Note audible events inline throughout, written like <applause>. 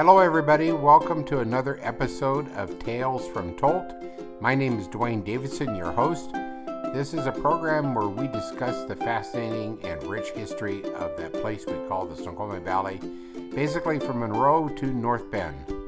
Hello, everybody. Welcome to another episode of Tales from Tolt. My name is Dwayne Davidson, your host. This is a program where we discuss the fascinating and rich history of that place we call the Snoqualmie Valley, basically from Monroe to North Bend.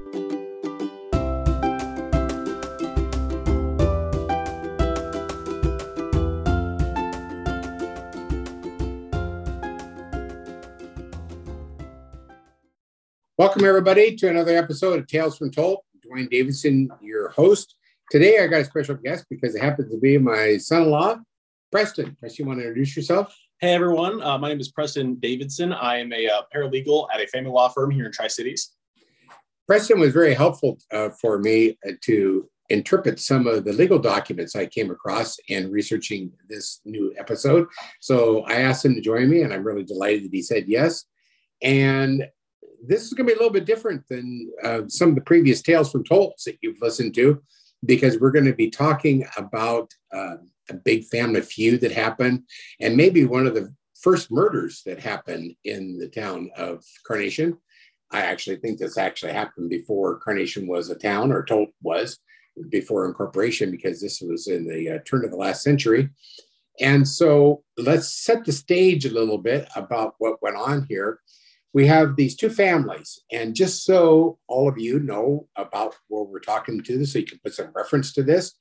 Welcome, everybody, to another episode of Tales from Tolt. Dwayne Davidson, your host. Today, I got a special guest because it happens to be my son in law, Preston. Preston, you want to introduce yourself? Hey, everyone. Uh, my name is Preston Davidson. I am a uh, paralegal at a family law firm here in Tri Cities. Preston was very helpful uh, for me uh, to interpret some of the legal documents I came across in researching this new episode. So I asked him to join me, and I'm really delighted that he said yes. And this is going to be a little bit different than uh, some of the previous tales from Tolts that you've listened to, because we're going to be talking about uh, a big family feud that happened, and maybe one of the first murders that happened in the town of Carnation. I actually think this actually happened before Carnation was a town, or Tolt was before incorporation, because this was in the uh, turn of the last century. And so let's set the stage a little bit about what went on here we have these two families. And just so all of you know about where we're talking to so you can put some reference to this,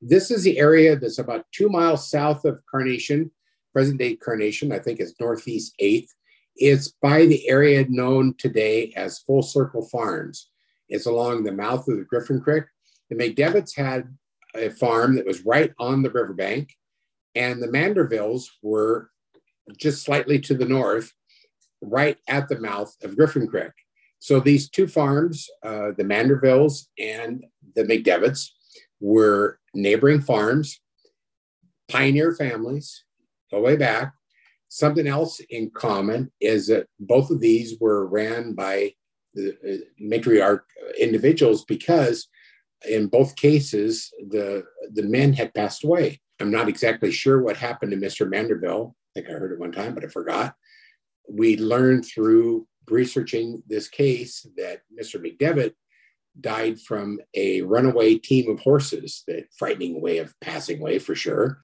this is the area that's about two miles south of Carnation, present day Carnation, I think it's Northeast 8th. It's by the area known today as Full Circle Farms. It's along the mouth of the Griffin Creek. The McDevitt's had a farm that was right on the riverbank, and the Mandervilles were just slightly to the north right at the mouth of Griffin Creek. So these two farms, uh, the Mandervilles and the McDevitt's, were neighboring farms, pioneer families, go way back. Something else in common is that both of these were ran by the uh, matriarch individuals because in both cases the the men had passed away. I'm not exactly sure what happened to Mr. Manderville. I think I heard it one time, but I forgot we learned through researching this case that Mr. McDevitt died from a runaway team of horses, the frightening way of passing away for sure.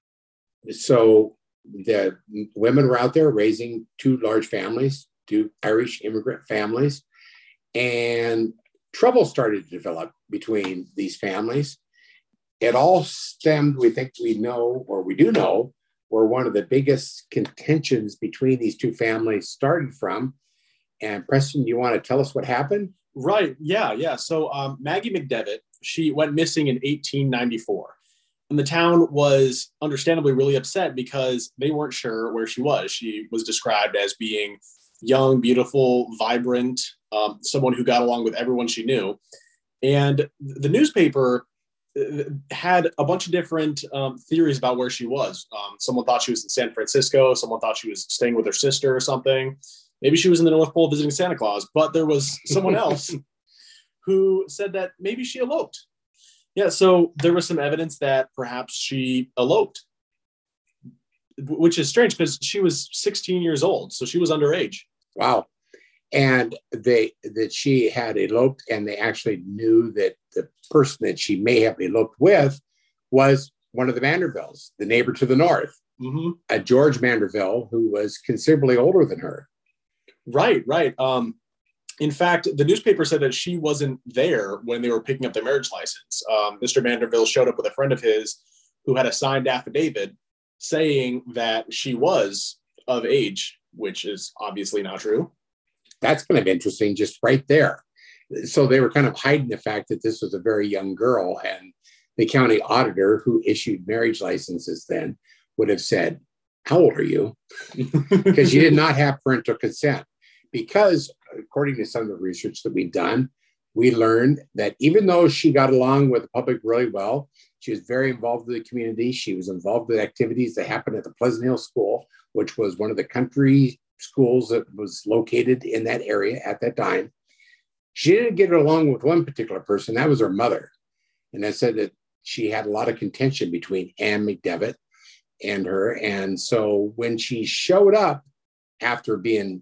So the women were out there raising two large families, two Irish immigrant families, and trouble started to develop between these families. It all stemmed, we think we know, or we do know, where one of the biggest contentions between these two families started from. And Preston, you want to tell us what happened? Right. Yeah. Yeah. So um, Maggie McDevitt, she went missing in 1894. And the town was understandably really upset because they weren't sure where she was. She was described as being young, beautiful, vibrant, um, someone who got along with everyone she knew. And the newspaper had a bunch of different um, theories about where she was. Um, someone thought she was in San Francisco. Someone thought she was staying with her sister or something. Maybe she was in the North Pole visiting Santa Claus. But there was someone <laughs> else who said that maybe she eloped. Yeah, so there was some evidence that perhaps she eloped, which is strange because she was 16 years old, so she was underage. Wow and they that she had eloped and they actually knew that the person that she may have eloped with was one of the Mandervilles, the neighbor to the north, mm-hmm. a George Manderville, who was considerably older than her. Right, right. Um, in fact, the newspaper said that she wasn't there when they were picking up their marriage license. Um, Mr. Manderville showed up with a friend of his who had a signed affidavit saying that she was of age, which is obviously not true that's kind of interesting, just right there. So they were kind of hiding the fact that this was a very young girl, and the county auditor who issued marriage licenses then would have said, How old are you? <laughs> because you did not have parental consent. Because, according to some of the research that we've done, we learned that even though she got along with the public really well, she was very involved with the community. She was involved with activities that happened at the Pleasant Hill School, which was one of the country schools that was located in that area at that time. She didn't get along with one particular person, that was her mother. And I said that she had a lot of contention between Anne McDevitt and her. And so when she showed up after being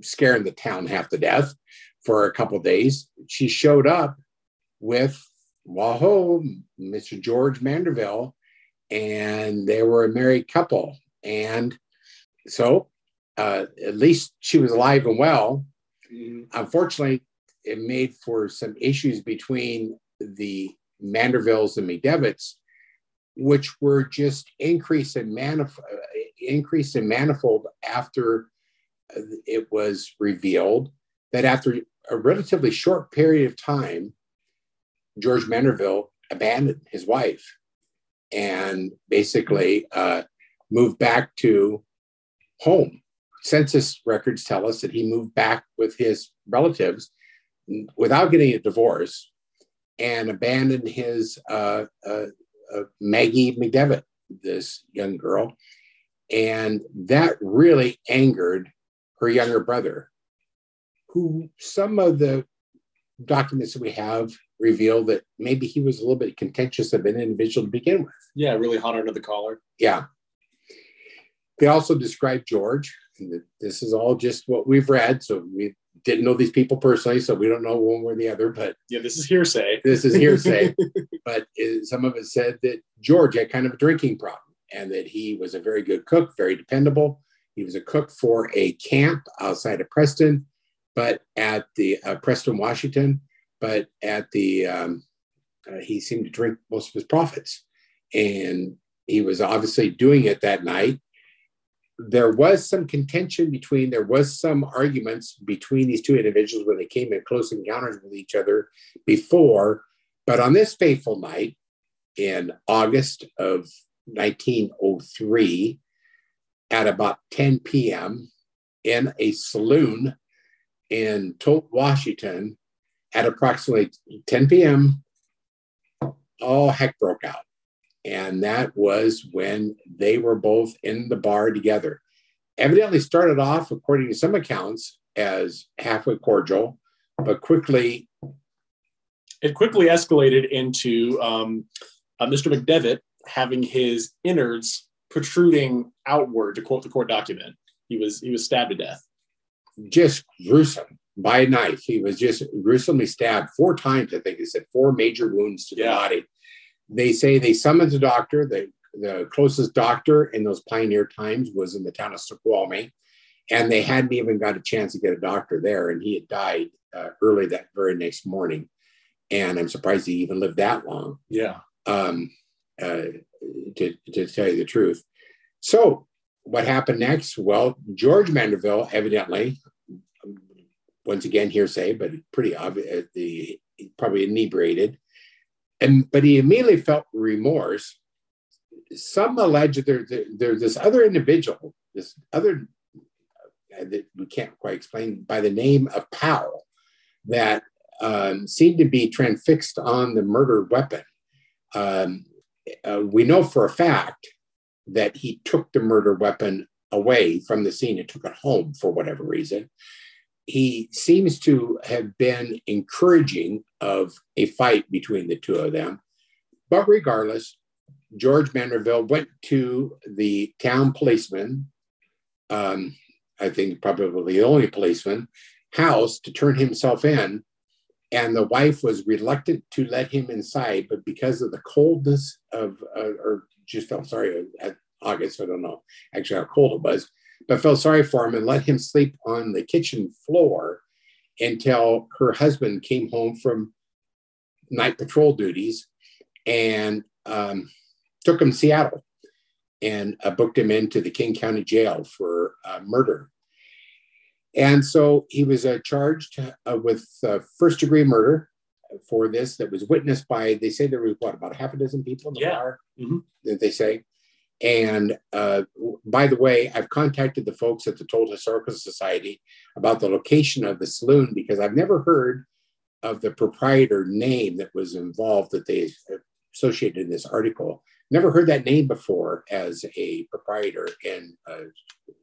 scaring the town half to death for a couple days. She showed up with Wahoo, Mr. George Manderville, and they were a married couple. And so uh, at least she was alive and well. Mm-hmm. Unfortunately, it made for some issues between the Mandervilles and McDevitt's, which were just increase in manifold, increase in manifold after it was revealed that after a relatively short period of time, George Manderville abandoned his wife and basically uh, moved back to home. Census records tell us that he moved back with his relatives without getting a divorce and abandoned his uh, uh, uh, Maggie McDevitt, this young girl. And that really angered her younger brother, who some of the documents that we have reveal that maybe he was a little bit contentious of an individual to begin with. Yeah, really hot under the collar. Yeah. They also describe George, this is all just what we've read. So we didn't know these people personally, so we don't know one way or the other. But yeah, this is hearsay. This is hearsay. <laughs> but it, some of it said that George had kind of a drinking problem and that he was a very good cook, very dependable. He was a cook for a camp outside of Preston, but at the uh, Preston, Washington. But at the um, uh, he seemed to drink most of his profits, and he was obviously doing it that night there was some contention between, there was some arguments between these two individuals when they came in close encounters with each other before. But on this fateful night in August of 1903, at about 10 p.m., in a saloon in Tolt, Washington, at approximately 10 p.m., all heck broke out. And that was when they were both in the bar together. Evidently started off, according to some accounts, as halfway cordial, but quickly. It quickly escalated into um, uh, Mr. McDevitt having his innards protruding outward, to quote the court document. He was he was stabbed to death. Just gruesome by a knife. He was just gruesomely stabbed four times. I think he said four major wounds to the body they say they summoned a doctor. The, the closest doctor in those pioneer times was in the town of Snoqualmie, and they hadn't even got a chance to get a doctor there. And he had died uh, early that very next morning. And I'm surprised he even lived that long. Yeah. Um, uh, to, to tell you the truth. So, what happened next? Well, George Manderville evidently, once again hearsay, but pretty obvious, the probably inebriated, and but he immediately felt remorse. Some allege that there, there's this other individual, this other uh, that we can't quite explain by the name of Powell, that um, seemed to be transfixed on the murder weapon. Um, uh, we know for a fact that he took the murder weapon away from the scene and took it home for whatever reason he seems to have been encouraging of a fight between the two of them. But regardless, George Manderville went to the town policeman, um, I think probably the only policeman, house to turn himself in. And the wife was reluctant to let him inside, but because of the coldness of, uh, or just felt sorry at August, I don't know actually how cold it was, but felt sorry for him and let him sleep on the kitchen floor until her husband came home from night patrol duties and um, took him to Seattle and uh, booked him into the King County Jail for uh, murder. And so he was uh, charged uh, with uh, first degree murder for this that was witnessed by, they say there was what, about half a dozen people in the yeah. bar, mm-hmm. that they say. And uh, by the way, I've contacted the folks at the Tolt Historical Society about the location of the saloon because I've never heard of the proprietor name that was involved that they associated in this article. Never heard that name before as a proprietor and uh,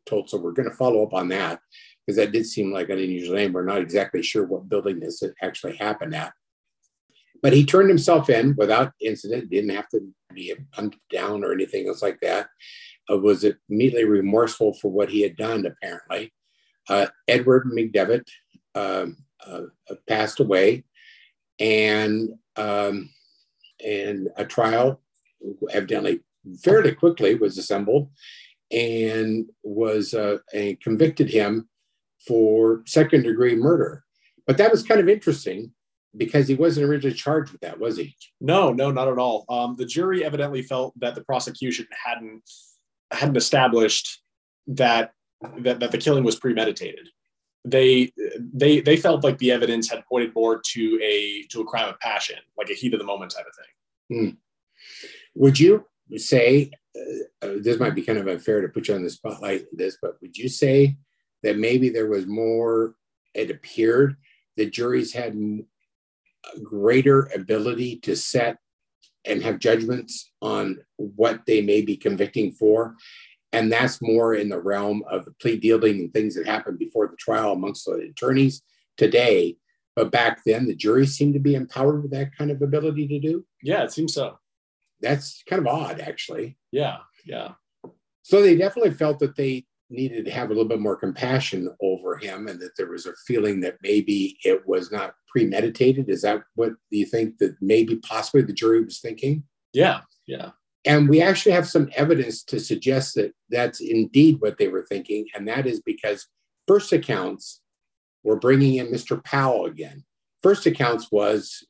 Tolt. So we're going to follow up on that because that did seem like an unusual name. We're not exactly sure what building this actually happened at. But he turned himself in without incident, didn't have to be down or anything else like that. Uh, was immediately remorseful for what he had done, apparently. Uh, Edward McDevitt um, uh, passed away, and um, and a trial evidently fairly quickly was assembled and was uh, and convicted him for second degree murder. But that was kind of interesting because he wasn't originally charged with that, was he? No, no, not at all. Um, the jury evidently felt that the prosecution hadn't hadn't established that that, that the killing was premeditated. They they they felt like the evidence had pointed more to a to a crime of passion, like a heat of the moment type of thing. Hmm. Would you say uh, uh, this might be kind of unfair to put you on the spotlight this, but would you say that maybe there was more? It appeared the juries had greater ability to set and have judgments on what they may be convicting for. And that's more in the realm of the plea dealing and things that happened before the trial amongst the attorneys today. But back then, the jury seemed to be empowered with that kind of ability to do. Yeah, it seems so. That's kind of odd, actually. Yeah, yeah. So they definitely felt that they needed to have a little bit more compassion over him and that there was a feeling that maybe it was not premeditated. Is that what you think that maybe possibly the jury was thinking? Yeah yeah. And we actually have some evidence to suggest that that's indeed what they were thinking. And that is because first accounts were bringing in mr powell again. First accounts was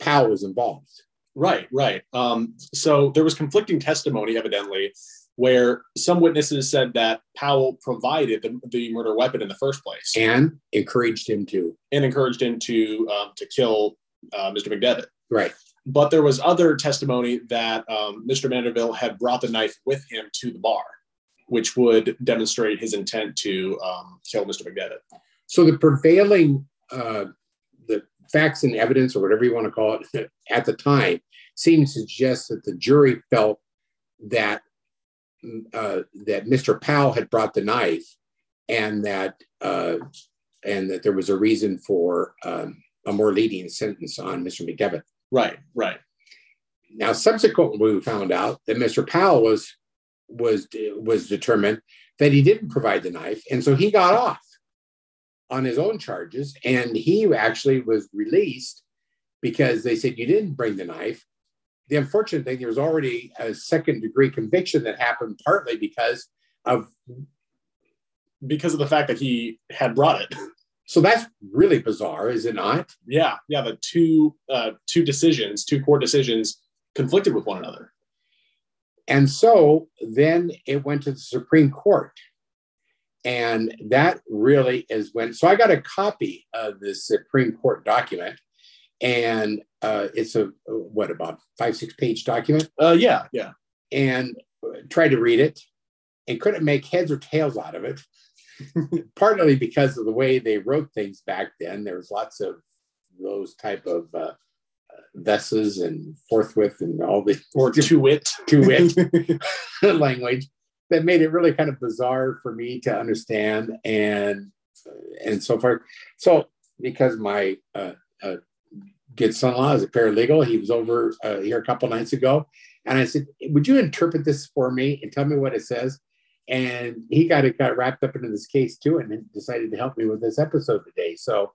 powell was involved. Right right. Um, so there was conflicting testimony evidently where some witnesses said that Powell provided the, the murder weapon in the first place and encouraged him to and encouraged him to um, to kill uh, Mr. McDevitt. Right. But there was other testimony that um, Mr. Manderville had brought the knife with him to the bar, which would demonstrate his intent to um, kill Mr. McDevitt. So the prevailing uh, the facts and evidence, or whatever you want to call it, <laughs> at the time seems to suggest that the jury felt that uh, that Mr. Powell had brought the knife, and that uh, and that there was a reason for um, a more lenient sentence on Mr. McDevitt. Right, right. Now, subsequently, we found out that Mr. Powell was was was determined that he didn't provide the knife, and so he got off on his own charges, and he actually was released because they said you didn't bring the knife, the unfortunate thing, there was already a second degree conviction that happened partly because of because of the fact that he had brought it. <laughs> So that's really bizarre, is it not? Yeah, yeah. The two uh, two decisions, two court decisions, conflicted with one another. And so then it went to the Supreme Court. And that really is when, so I got a copy of the Supreme Court document and uh, it's a what about five six page document? Uh, yeah yeah. And tried to read it and couldn't make heads or tails out of it. <laughs> Partly because of the way they wrote things back then there was lots of those type of uh, vesses and forthwith and all the or to wit. to wit <laughs> <laughs> language that made it really kind of bizarre for me to understand and and so forth. So because my uh, uh, good son-in-law is a paralegal. He was over uh, here a couple nights ago, and I said, "Would you interpret this for me and tell me what it says?" And he got it got wrapped up into this case too, and decided to help me with this episode today. So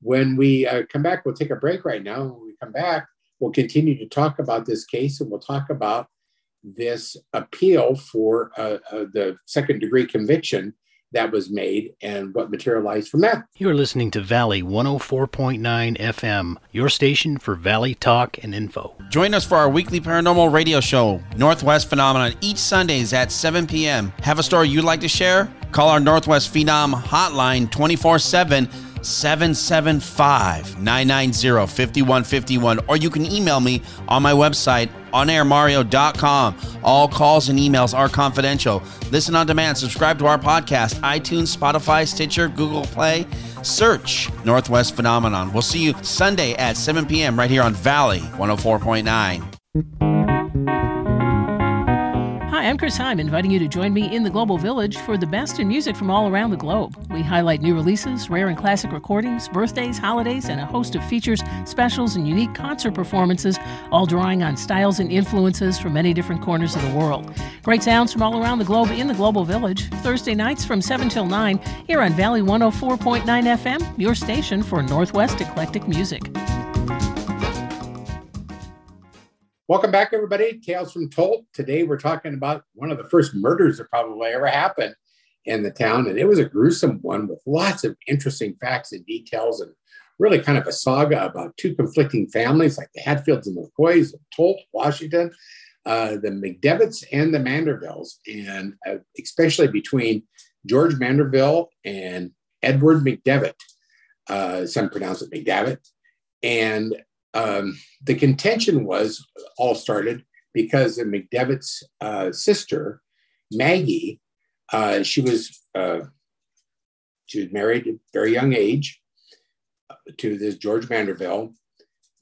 when we uh, come back, we'll take a break right now. When we come back, we'll continue to talk about this case, and we'll talk about this appeal for uh, uh the second degree conviction that was made and what materialized from that. You're listening to Valley 104.9 FM, your station for Valley talk and info. Join us for our weekly paranormal radio show, Northwest Phenomenon, each Sundays at 7 p.m. Have a story you'd like to share? Call our Northwest Phenom hotline 24 7 775 990 5151, or you can email me on my website, onairmario.com. All calls and emails are confidential. Listen on demand, subscribe to our podcast, iTunes, Spotify, Stitcher, Google Play. Search Northwest Phenomenon. We'll see you Sunday at 7 p.m. right here on Valley 104.9. I'm Chris Heim, inviting you to join me in the Global Village for the best in music from all around the globe. We highlight new releases, rare and classic recordings, birthdays, holidays, and a host of features, specials, and unique concert performances, all drawing on styles and influences from many different corners of the world. Great sounds from all around the globe in the Global Village, Thursday nights from 7 till 9, here on Valley 104.9 FM, your station for Northwest eclectic music. Welcome back, everybody. Tales from Tolt. Today, we're talking about one of the first murders that probably ever happened in the town. And it was a gruesome one with lots of interesting facts and details and really kind of a saga about two conflicting families like the Hatfields and the McCoys of Tolt, Washington, uh, the McDevitts and the Mandervilles, and uh, especially between George Manderville and Edward McDevitt. Uh, some pronounce it McDevitt. And um, the contention was all started because of McDevitt's uh, sister, Maggie, uh, she was uh, she was married at a very young age uh, to this George Manderville.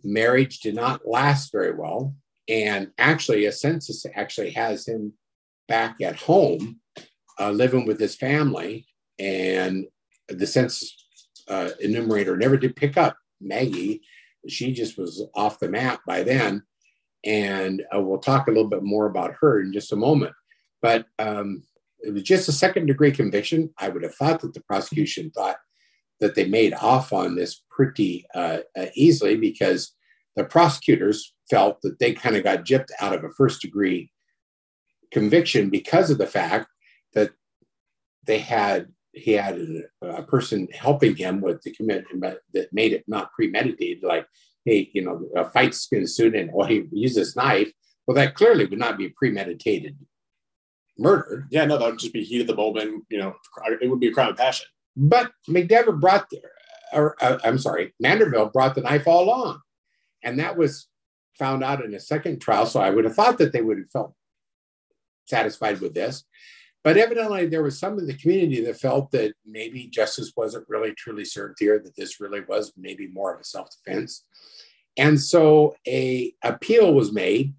Marriage did not last very well, and actually, a census actually has him back at home, uh, living with his family, and the census uh, enumerator never did pick up Maggie she just was off the map by then. And uh, we'll talk a little bit more about her in just a moment. But um, it was just a second degree conviction. I would have thought that the prosecution thought that they made off on this pretty uh, uh, easily because the prosecutors felt that they kind of got gypped out of a first degree conviction because of the fact that they had he had a, a, person helping him with the commitment that made it not premeditated, like, hey, you know, a fight's going to soon and well, he used his knife. Well, that clearly would not be premeditated murder. Yeah, no, that would just be heat of the moment. You know, it would be a crime of passion. But McDevitt brought, the, or uh, I'm sorry, Manderville brought the knife all along. And that was found out in a second trial. So I would have thought that they would have felt satisfied with this. But evidently, there was some in the community that felt that maybe justice wasn't really truly served here, that this really was maybe more of a self defense. And so a appeal was made.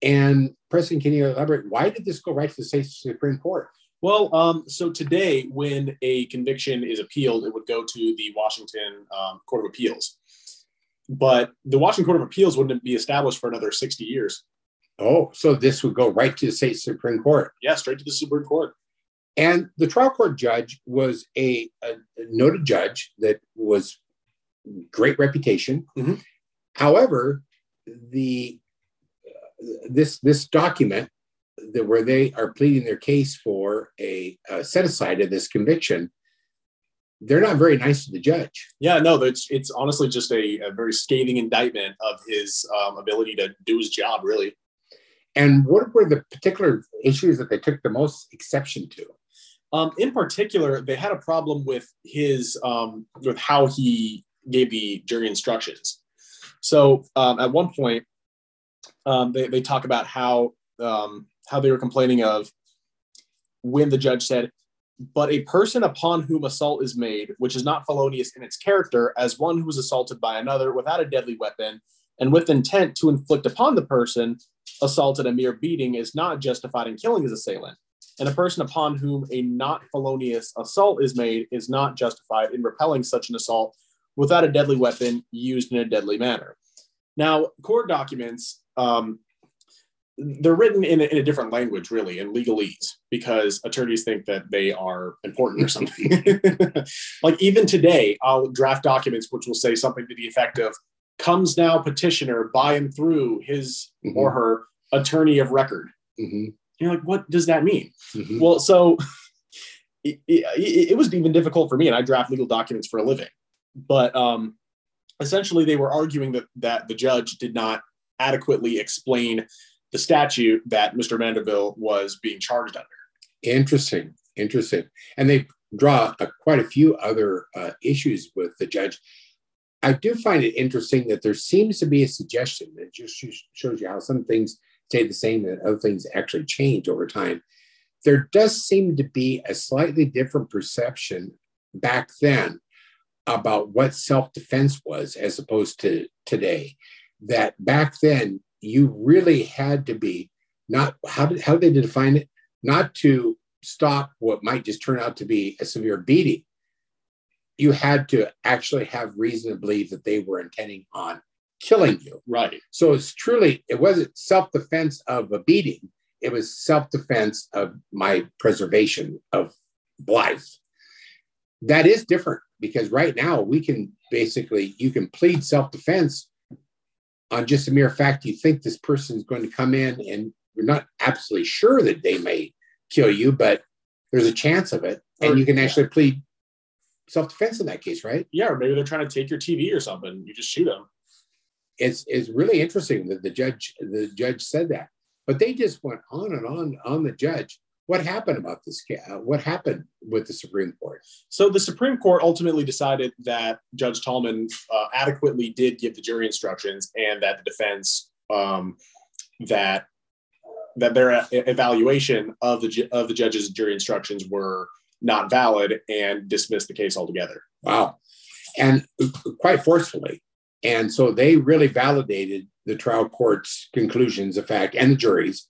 And Preston, can you elaborate? Why did this go right to the state Supreme Court? Well, um, so today, when a conviction is appealed, it would go to the Washington um, Court of Appeals. But the Washington Court of Appeals wouldn't be established for another 60 years. Oh, so this would go right to the state Supreme Court. Yeah, straight to the Supreme Court. And the trial court judge was a, a noted judge that was great reputation. Mm-hmm. However, the this this document that where they are pleading their case for a, a set aside of this conviction, they're not very nice to the judge. Yeah, no, it's it's honestly just a, a very scathing indictment of his um, ability to do his job. Really. And what were the particular issues that they took the most exception to? Um, in particular, they had a problem with his um, with how he gave the jury instructions. So um, at one point, um, they, they talk about how um, how they were complaining of when the judge said, "But a person upon whom assault is made, which is not felonious in its character, as one who was assaulted by another without a deadly weapon, and with intent to inflict upon the person assaulted a mere beating is not justified in killing his assailant. And a person upon whom a not felonious assault is made is not justified in repelling such an assault without a deadly weapon used in a deadly manner. Now, court documents, um, they're written in a, in a, different language, really, in legalese, because attorneys think that they are important or something. <laughs> like even today, I'll draft documents which will say something to the effect of comes now petitioner by and through his mm-hmm. or her attorney of record. Mm-hmm. You're like, what does that mean? Mm-hmm. Well, so <laughs> it, it, it, was even difficult for me, and I draft legal documents for a living. But um, essentially, they were arguing that that the judge did not adequately explain the statute that Mr. Manderville was being charged under. Interesting, interesting, and they draw uh, quite a few other uh, issues with the judge. I do find it interesting that there seems to be a suggestion that just shows you how some things stay the same and other things actually change over time. There does seem to be a slightly different perception back then about what self defense was as opposed to today. That back then, you really had to be not how did how did they define it? Not to stop what might just turn out to be a severe beating. You had to actually have reason to believe that they were intending on killing you. Right. So it's truly, it wasn't self defense of a beating, it was self defense of my preservation of life. That is different because right now we can basically, you can plead self defense on just a mere fact you think this person is going to come in and you're not absolutely sure that they may kill you, but there's a chance of it. And Or- you can actually plead self defense in that case, right? Yeah, or maybe they're trying to take your TV or something. You just shoot them. it's it's really interesting that the judge the judge said that but they just went on and on on the judge what happened about this uh, what happened with the supreme court So the Supreme Court ultimately decided that Judge Tallman uh, adequately did give the jury instructions, and that the defense um, that that their e- evaluation of the of the judge's jury instructions were not valid and dismissed the case altogether. wow and quite forcefully and so they really validated the trial court's conclusions of fact and the jury's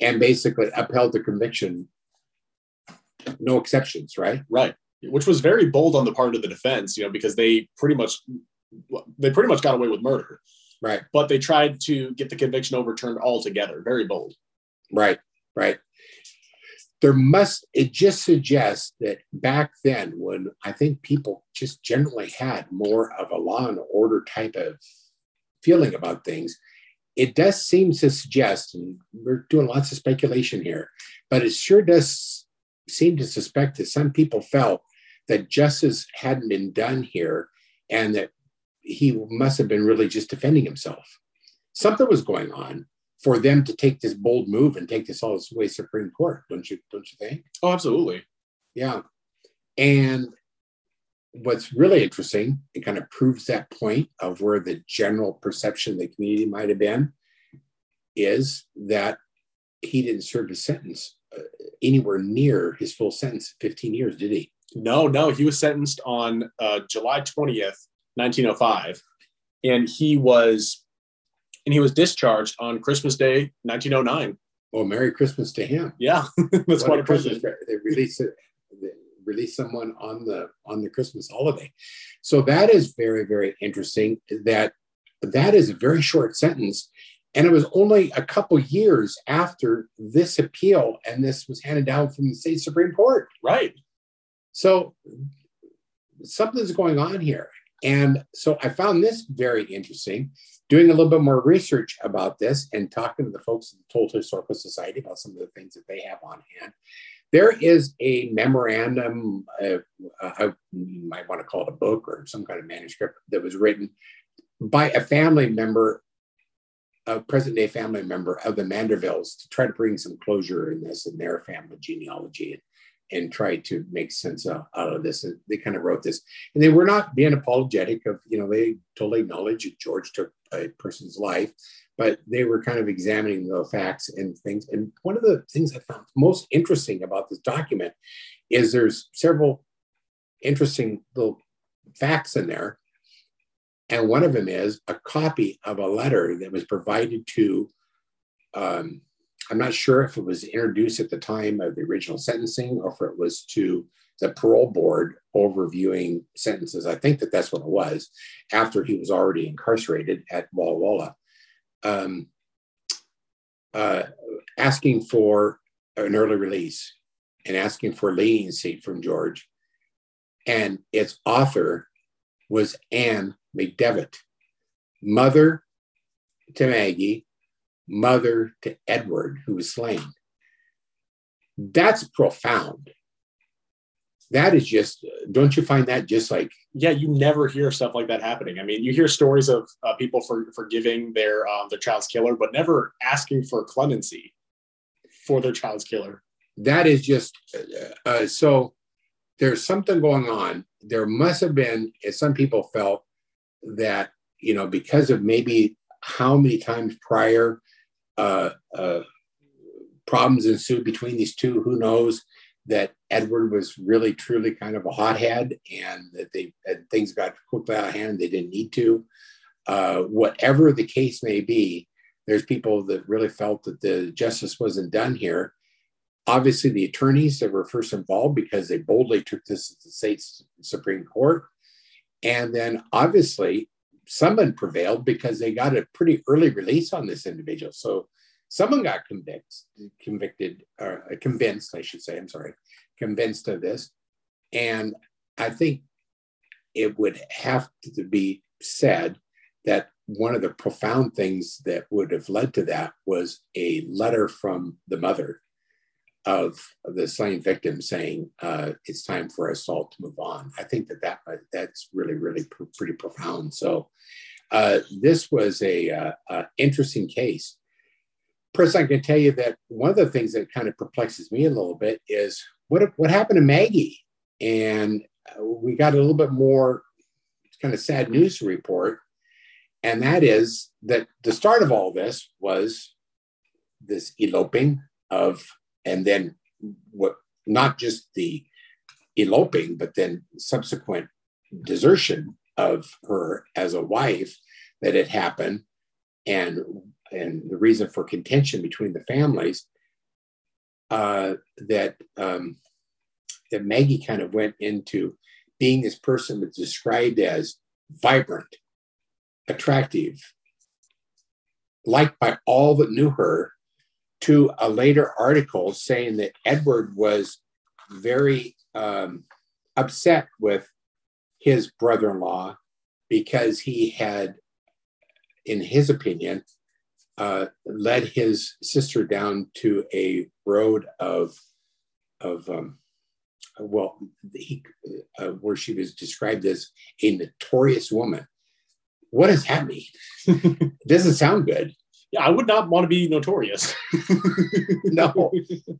and basically upheld the conviction no exceptions right Right, which was very bold on the part of the defense, you know, because they pretty much they pretty much got away with murder, right but they tried to get the conviction overturned altogether. Very bold. Right, right. There must, it just suggests that back then, when I think people just generally had more of a law and order type of feeling about things, it does seem to suggest, and we're doing lots of speculation here, but it sure does seem to suspect that some people felt that justice hadn't been done here and that he must have been really just defending himself. Something was going on for them to take this bold move and take this all the way Supreme Court, don't you? Don't you think? Oh, absolutely. Yeah. And what's really interesting, it kind of proves that point of where the general perception of the community might have been, is that he didn't serve his sentence uh, anywhere near his full sentence, 15 years, did he? No, no, he was sentenced on uh, July twentieth, nineteen oh five, and he was and he was discharged on Christmas Day, nineteen oh nine. Well, Merry Christmas to him. Yeah, <laughs> that's What quite a Christmas! present. They release it. They release someone on the on the Christmas holiday, so that is very very interesting. That that is a very short sentence, and it was only a couple years after this appeal, and this was handed down from the state supreme court. Right. So something's going on here, and so I found this very interesting. Doing a little bit more research about this and talking to the folks at the Tolt Historical Society about some of the things that they have on hand. There is a memorandum, uh, you might want to call it a book or some kind of manuscript that was written by a family member, a present day family member of the Mandervilles to try to bring some closure in this and their family genealogy and, try to make sense out of this. And they kind of wrote this. And they were not being apologetic of, you know, they totally acknowledged that George took a person's life, but they were kind of examining the facts and things. And one of the things I found most interesting about this document is there's several interesting little facts in there. And one of them is a copy of a letter that was provided to, um, I'm not sure if it was introduced at the time of the original sentencing or if it was to the parole board overviewing sentences. I think that that's what it was after he was already incarcerated at Walla Walla, um, uh, asking for an early release and asking for leniency from George. And its author was Anne McDevitt, mother to Maggie, mother to Edward, who was slain. That's profound. That is just, don't you find that just like, Yeah, you never hear stuff like that happening. I mean, you hear stories of uh, people for forgiving their um, their child's killer, but never asking for clemency for their child's killer. that is just, uh, uh, so there's something going on. There must have been, as some people felt, that, you know, because of maybe how many times prior uh, uh, problems ensued between these two, who knows, that Edward was really truly kind of a hothead and that they that things got quickly out of hand, they didn't need to. Uh, whatever the case may be, There's people that really felt that the justice wasn't done here. Obviously, the attorneys that were first involved because they boldly took this to the state Supreme Court. And then obviously, someone prevailed because they got a pretty early release on this individual. So someone got convicted, convicted, or convinced, I should say, I'm sorry, convinced of this. And I think it would have to be said that one of the profound things that would have led to that was a letter from the mother of the slain victim saying uh, it's time for us all to move on. I think that, that that's really, really pr- pretty profound. So uh, this was a, uh, uh interesting case. First, I can tell you that one of the things that kind of perplexes me a little bit is what what happened to Maggie, and uh, we got a little bit more kind of sad news report, and that is that the start of all this was this eloping of, and then what not just the eloping, but then subsequent desertion of her as a wife that had happened and and the reason for contention between the families uh, that um, that Maggie kind of went into being this person that's described as vibrant, attractive, liked by all that knew her, to a later article saying that Edward was very um, upset with his brother in law because he had, in his opinion, uh, led his sister down to a road of, of um, well, he, uh, where she was described as a notorious woman. What does that mean? <laughs> Doesn't sound good. Yeah, I would not want to be notorious. <laughs> no,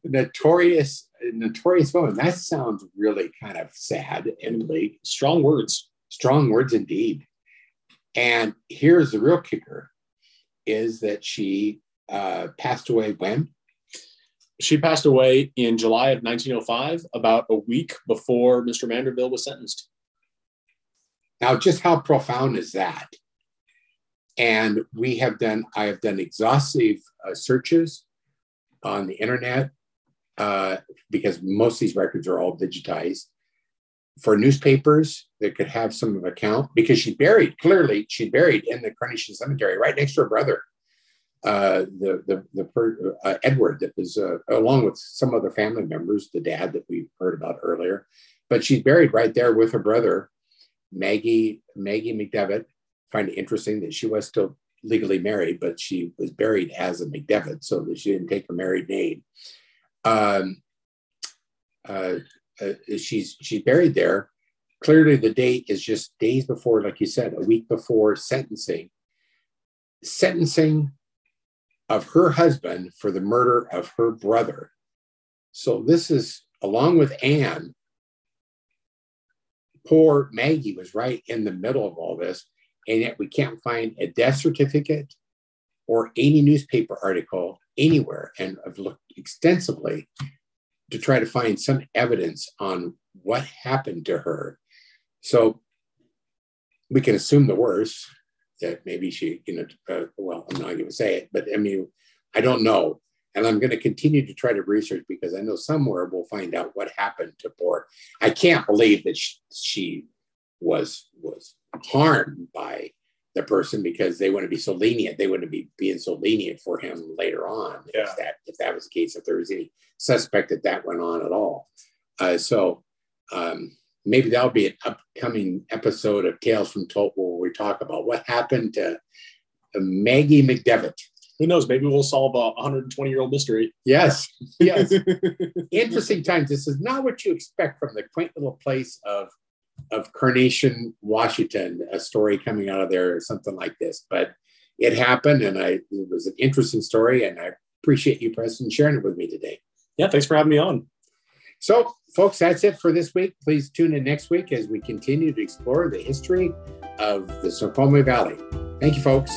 notorious, notorious woman. That sounds really kind of sad and bleak. Strong words. Strong words indeed. And here's the real kicker: is that she uh, passed away when? She passed away in July of 1905, about a week before Mr. Manderville was sentenced. Now, just how profound is that? And we have done, I have done exhaustive uh, searches on the internet uh, because most of these records are all digitized for newspapers that could have some of account because she buried clearly she buried in the Carnation Cemetery right next to her brother, uh, the the the per, uh, Edward that was uh, along with some other family members, the dad that we heard about earlier, but she's buried right there with her brother, Maggie Maggie McDevitt, find it interesting that she was still legally married, but she was buried as a McDevitt, so that she didn't take her married name. Um, uh, uh, she's she's buried there. Clearly, the date is just days before, like you said, a week before sentencing. Sentencing of her husband for the murder of her brother. So this is along with Anne. Poor Maggie was right in the middle of all this and yet we can't find a death certificate or any newspaper article anywhere. And I've looked extensively to try to find some evidence on what happened to her. So we can assume the worst that maybe she, you know, uh, well, I'm not going to say it, but I mean, I don't know. And I'm going to continue to try to research because I know somewhere we'll find out what happened to poor. I can't believe that she, she was was harmed by the person because they wouldn't be so lenient. They wouldn't be being so lenient for him later on. Yeah. If that if that was the case, if there was any suspect that that went on at all. Uh, so um, maybe that'll be an upcoming episode of Tales from Tolt where we talk about what happened to Maggie McDevitt. Who knows? Maybe we'll solve a 120 year old mystery. Yes, yes. <laughs> Interesting times. This is not what you expect from the quaint little place of of Carnation, Washington, a story coming out of there something like this. But it happened, and I it was an interesting story, and I appreciate you, Preston, sharing it with me today. Yeah, thanks for having me on. So, folks, that's it for this week. Please tune in next week as we continue to explore the history of the Snoqualmie Valley. Thank you, folks.